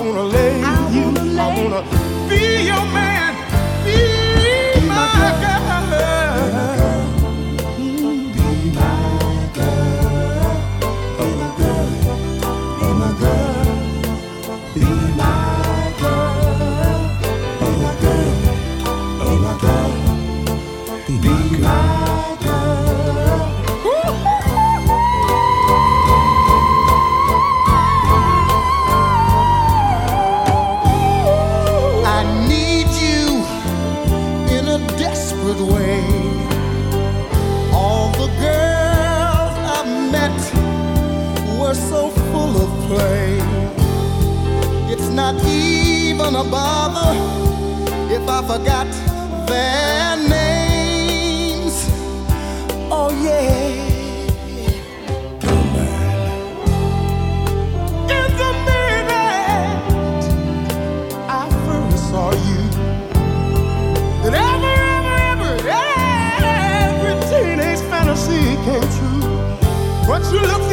wanna lay But you looked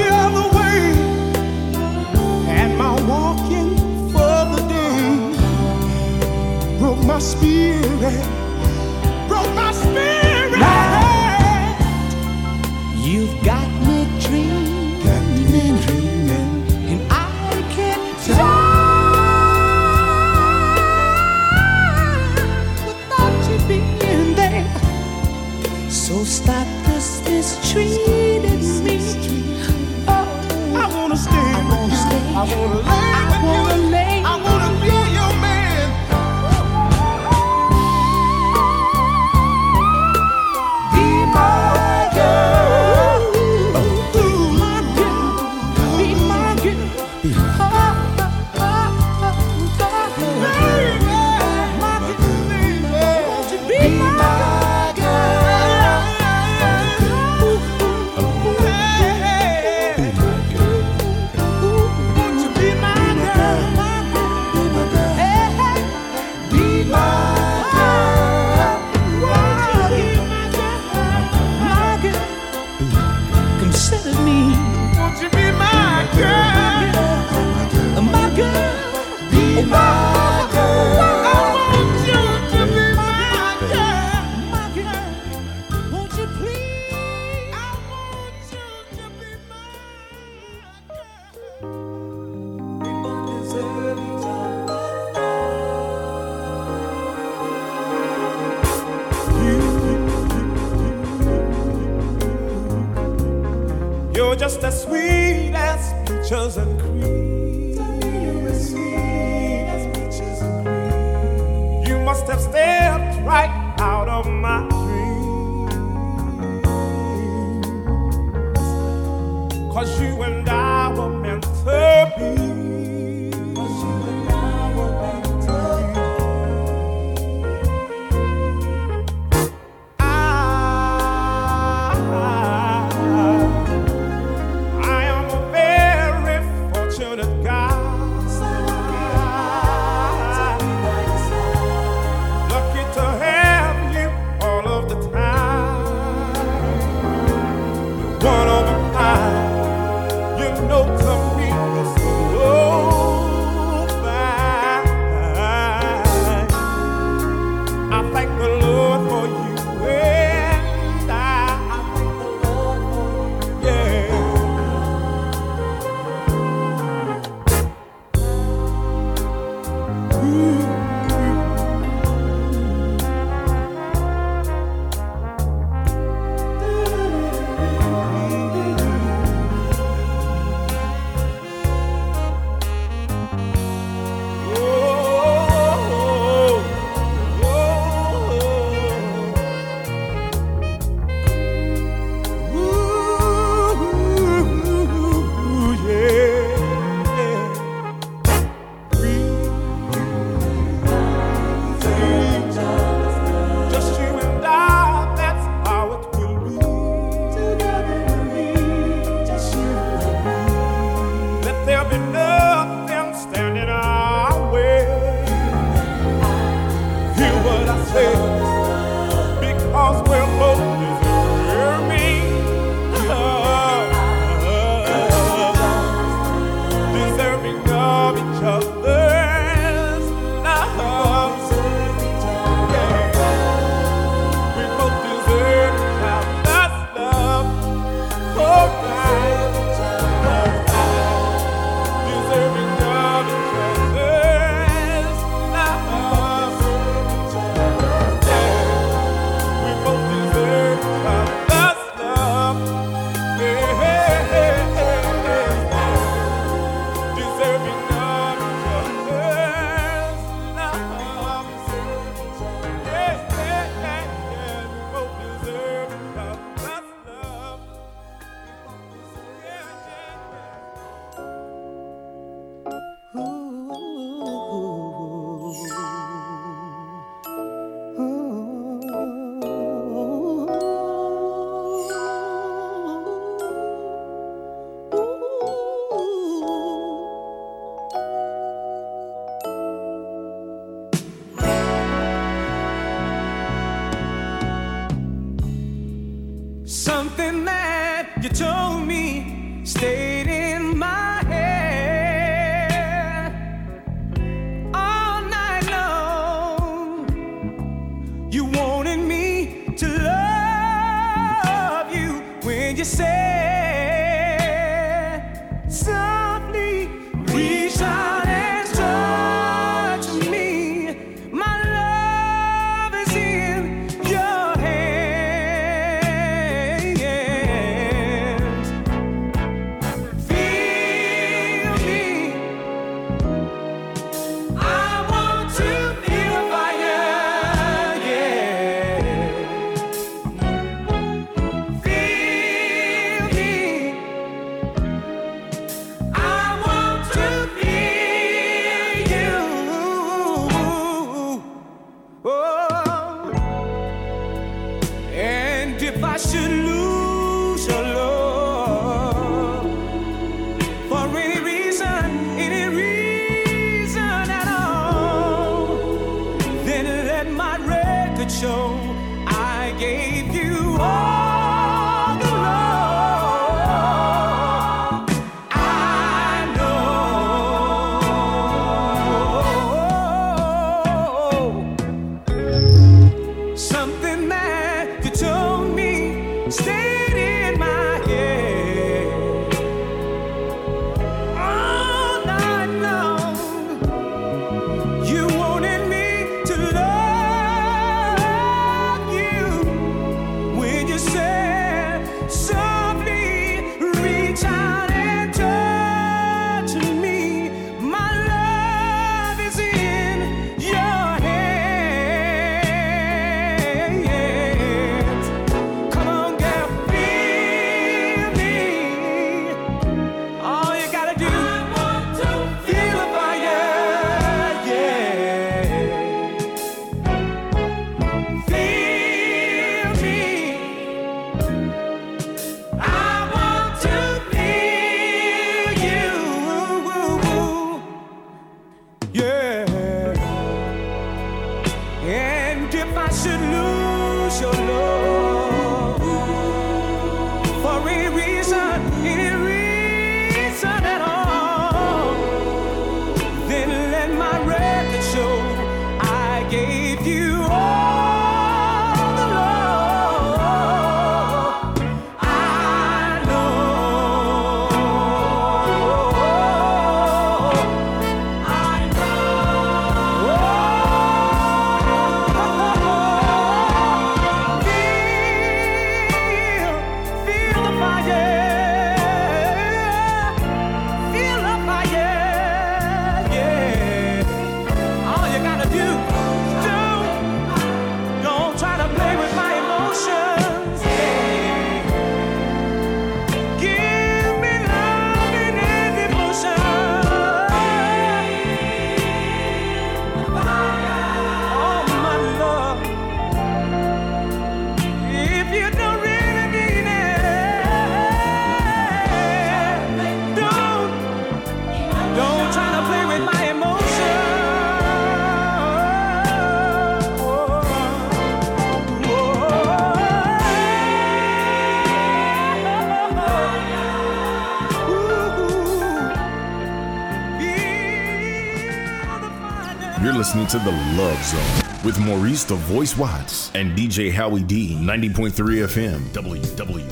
Zone with Maurice the Voice Watts and DJ Howie D, 90.3 FM, WWHCR.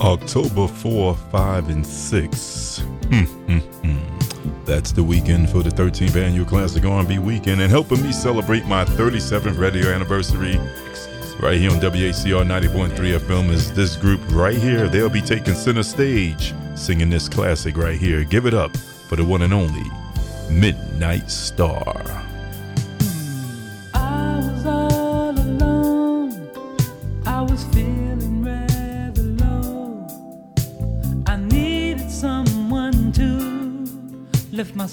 October 4, 5, and 6. Hmm, hmm, hmm. That's the weekend for the 13th annual Classic R&B Weekend and helping me celebrate my 37th radio anniversary right here on WHCR 90.3 FM is this group right here. They'll be taking center stage singing this classic right here. Give it up for the one and only Midnight Star. I was all alone. I was feeling rather lone. I needed someone to lift my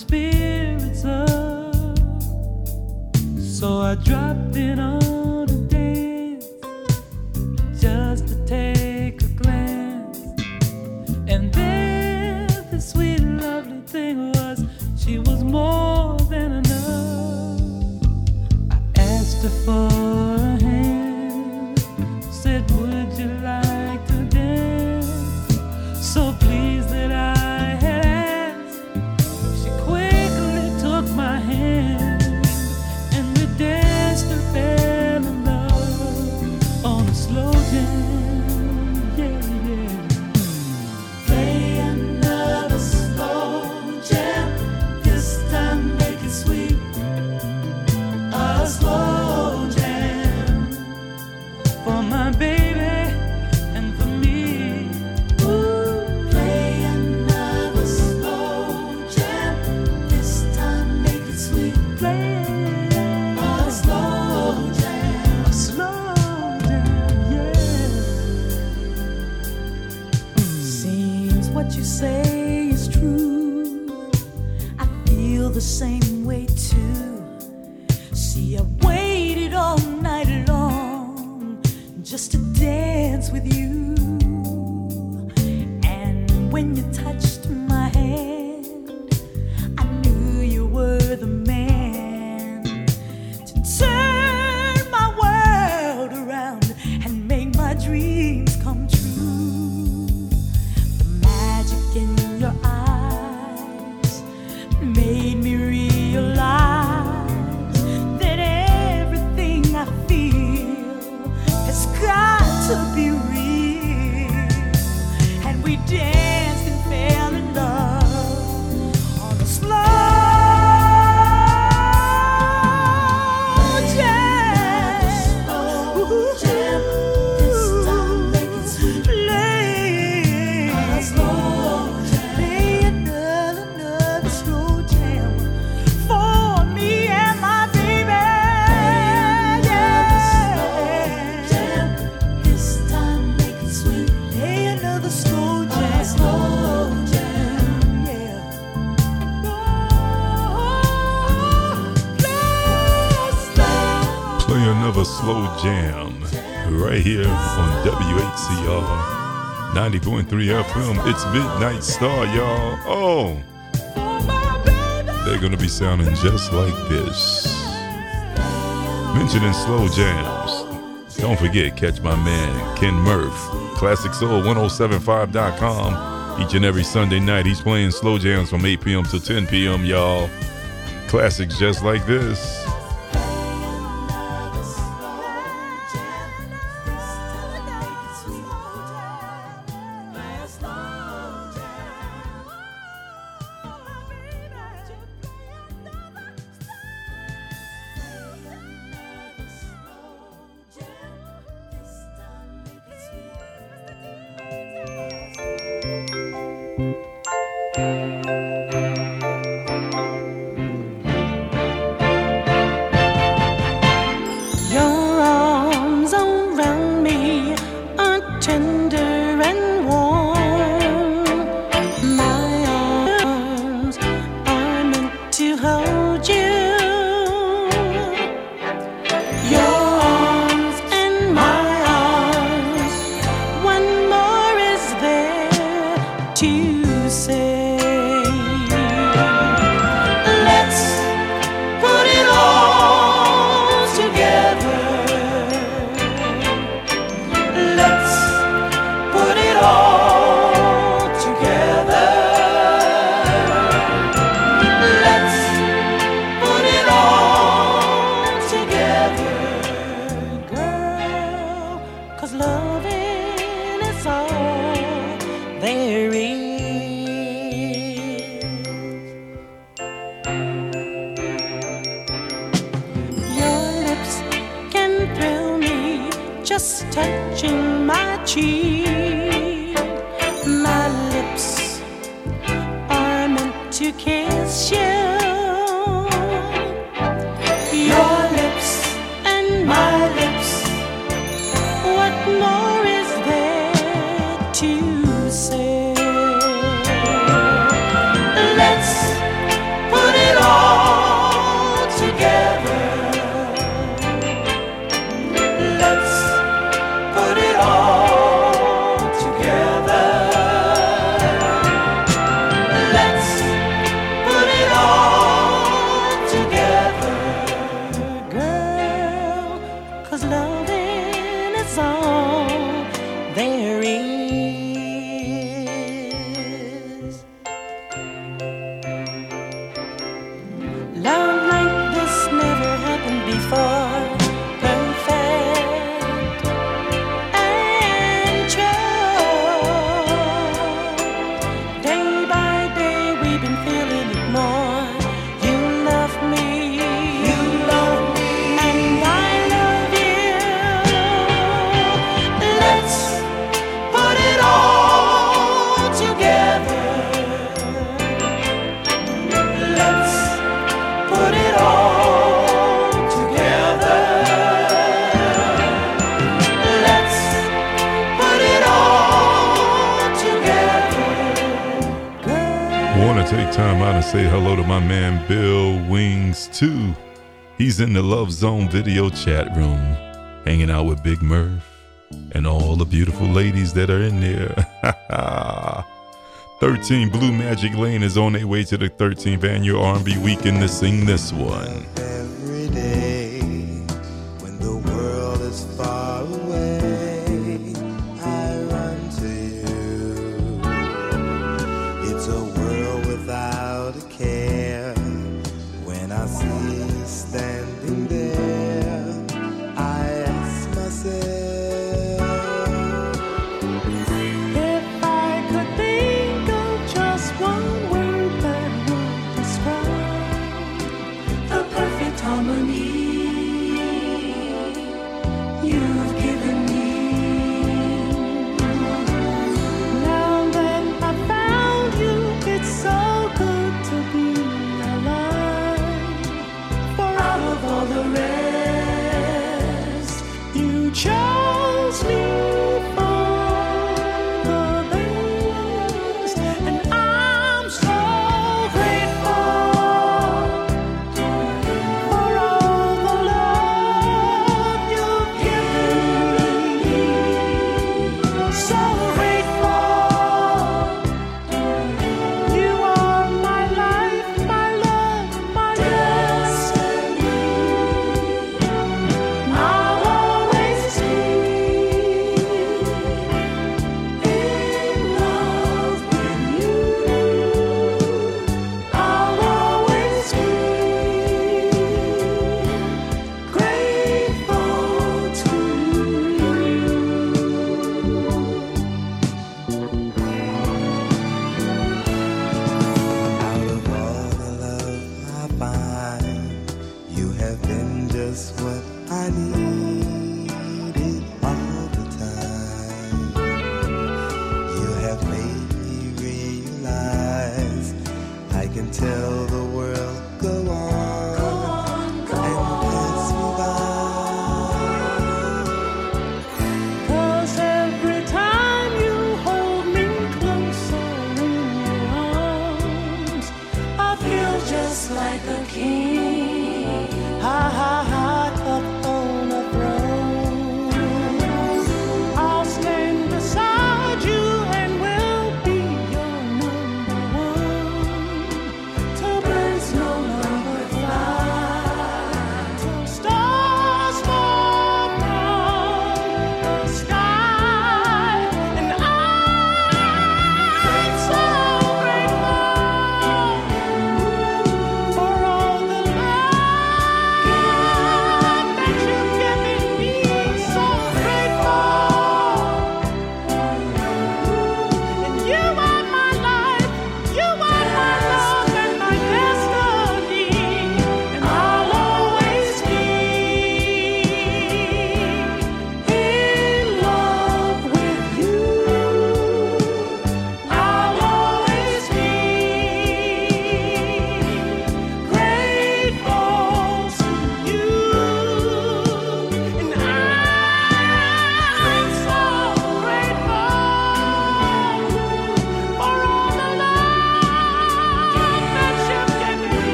90.3 FM. It's Midnight Star, y'all. Oh, they're gonna be sounding just like this. Mentioning slow jams. Don't forget, catch my man Ken Murph, Classic Soul 1075.com. Each and every Sunday night, he's playing slow jams from 8 p.m. to 10 p.m., y'all. Classics just like this. man Bill Wings 2. He's in the Love Zone video chat room, hanging out with Big Murph and all the beautiful ladies that are in there. 13 Blue Magic Lane is on their way to the 13th annual R&B weekend to sing this one.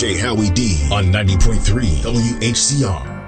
DJ Howie D on 90.3 WHCR.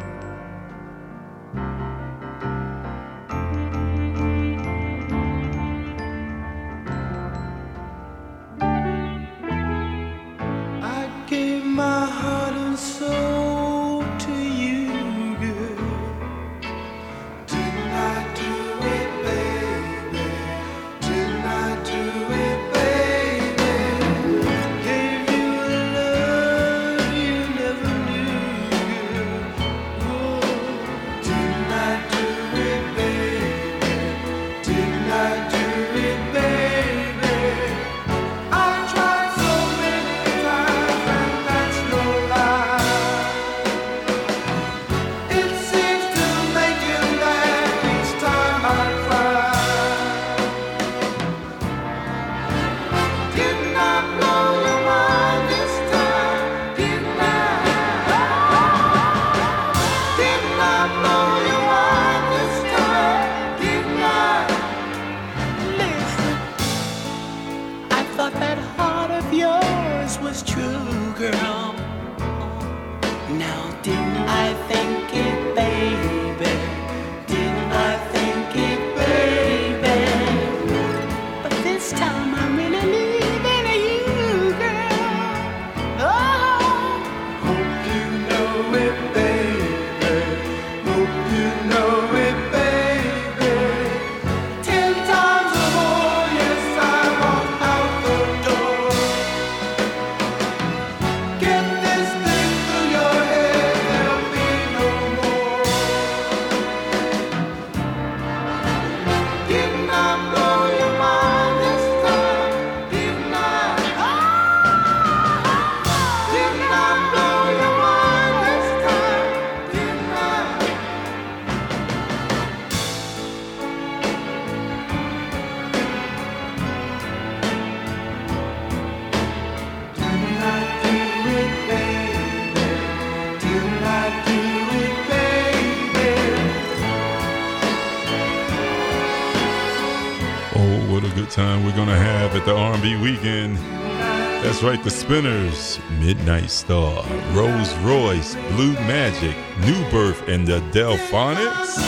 Right, the Spinners, Midnight Star, Rose Royce, Blue Magic, New Birth, and the Delfonics.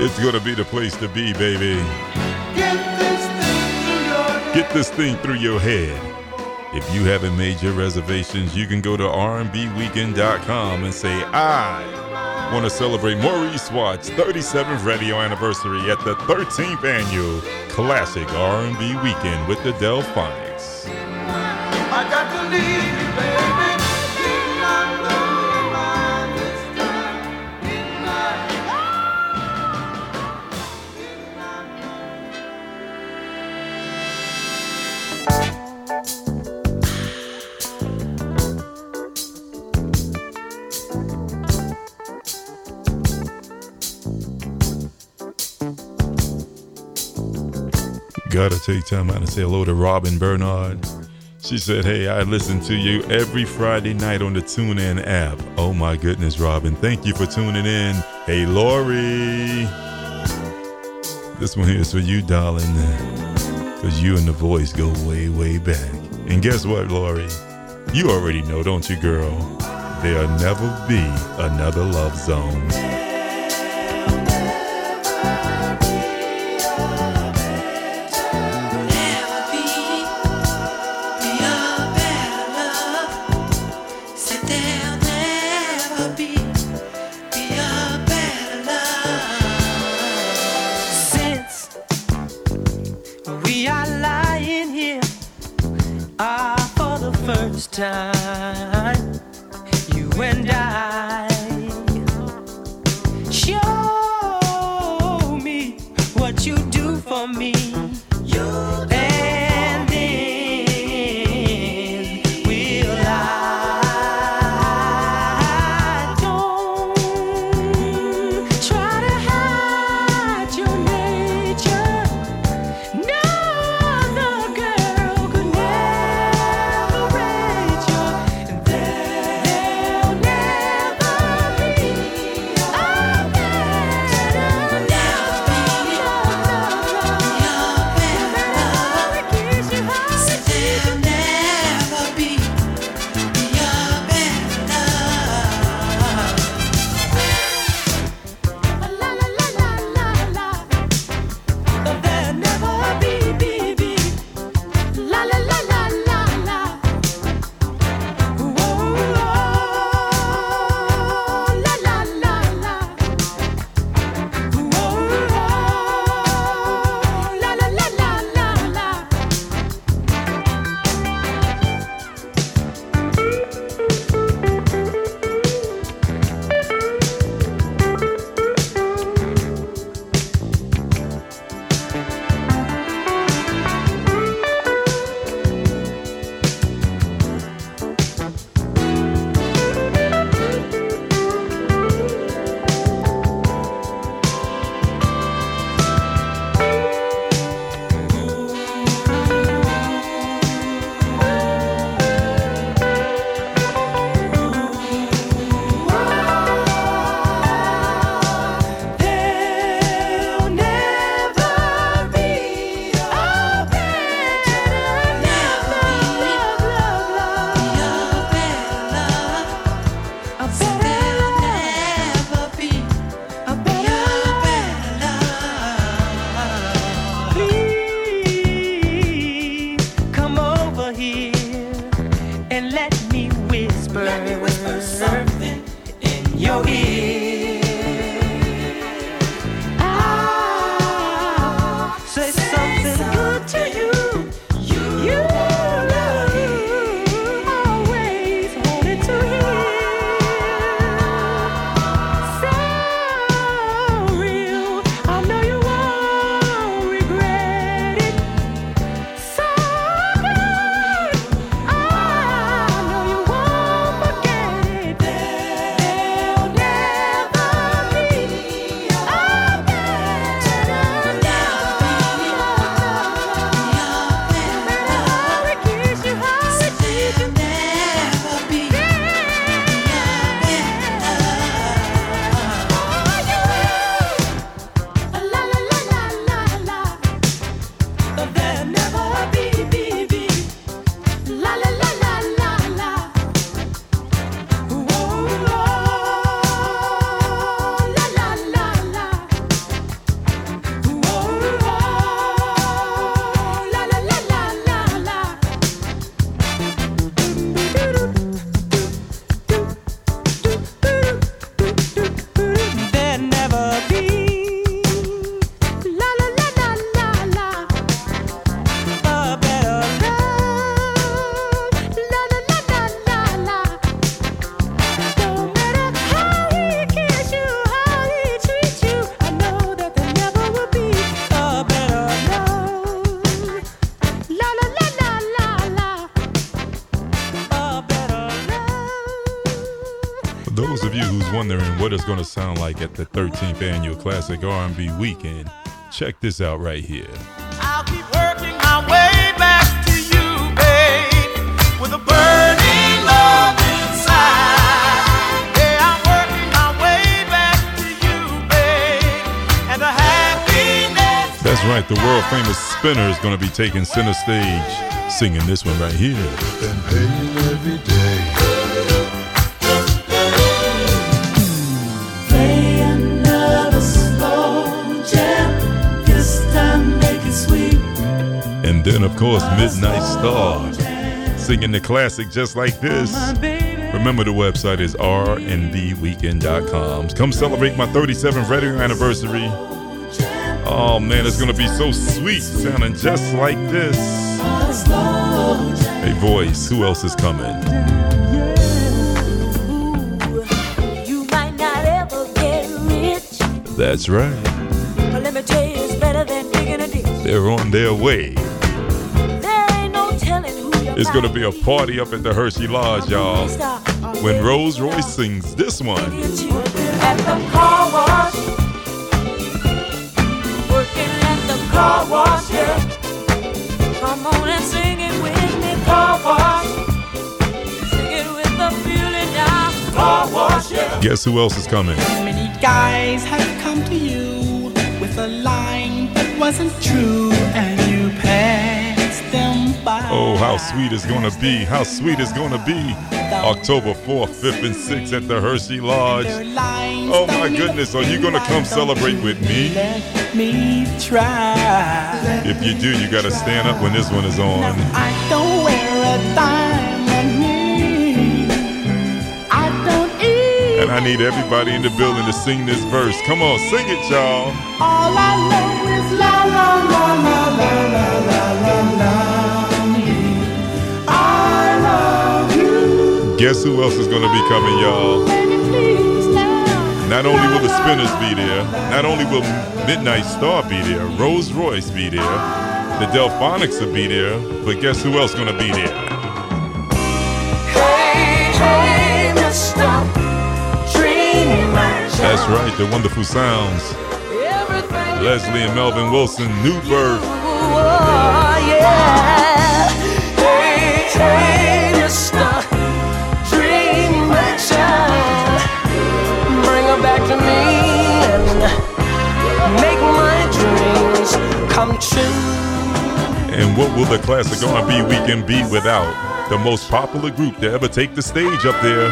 It's gonna be the place to be, baby. Get this thing through your head. If you haven't made your reservations, you can go to rnbweekend.com and say, I want to celebrate Maurice Watts' 37th radio anniversary at the 13th annual classic R&B weekend with the Delfonics. Gotta take time out and say hello to Robin Bernard. She said, Hey, I listen to you every Friday night on the TuneIn app. Oh my goodness, Robin. Thank you for tuning in. Hey, Lori. This one here is for you, darling. Because you and the voice go way, way back. And guess what, Lori? You already know, don't you, girl? There'll never be another love zone. Yeah. it's going to sound like at the 13th annual Classic R&B Weekend. Check this out right here. That's right, the world famous spinner is going to be taking center stage singing this one right here. And then, of course, Midnight Star, singing the classic just like this. Remember, the website is rnbweekend.com. Come celebrate my 37th radio anniversary. Oh man, it's gonna be so sweet, sounding just like this. Hey, voice, who else is coming? You might not ever get rich, That's right, but let me tell you, it's better than digging a ditch. they're on their way. There ain't no telling who you It's gonna be a party up at the Hershey Lodge, y'all. When Rose Royce sings this one. At the car wash, working at the car wash, yeah. Come on and sing it with me, car wash. Sing it with the feeling now, car wash, yeah. Guess who else is coming? Many guys have come to you with a line that wasn't true, and Oh, how sweet it's gonna be! How sweet it's gonna be! October 4th, 5th, and 6th at the Hershey Lodge. Oh my goodness, are you gonna come celebrate with me? Let me try. If you do, you gotta stand up when this one is on. I don't wear a ring. I don't eat. And I need everybody in the building to sing this verse. Come on, sing it, y'all. All I know is la la la la la la la la Guess who else is gonna be coming, y'all? Not only will the Spinners be there, not only will Midnight Star be there, Rose Royce be there, the Delfonics will be there, but guess who else gonna be there? That's right, the wonderful sounds. Leslie and Melvin Wilson, New Birth. Come true. And what will the classic R&B weekend be without the most popular group to ever take the stage up there?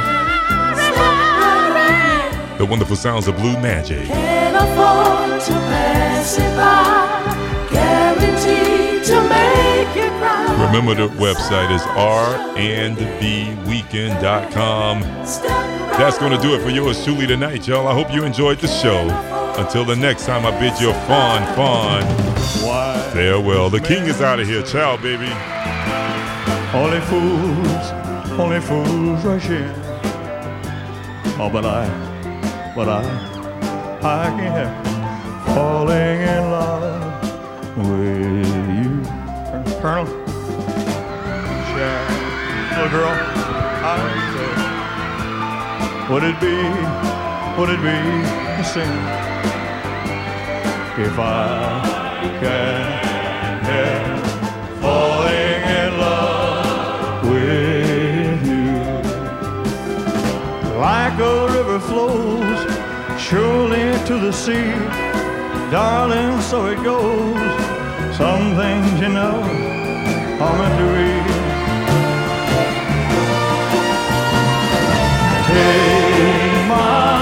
The wonderful sounds of Blue Magic. Can't afford to pass it by. Guaranteed to make it right. Remember the website is rnbweekend.com. That's going to do it for yours truly tonight, y'all. I hope you enjoyed the show. Until the next time, I bid you a fond, fond farewell. The king is out of here. Ciao, baby. Only fools, only fools rush in. Oh, but I, but I, I can't help falling in love with you. Colonel, little girl, I say, would it be, would it be a sin if I can help falling in love with you? Like a river flows surely to the sea, darling, so it goes. Some things, you know, are meant to be. Take my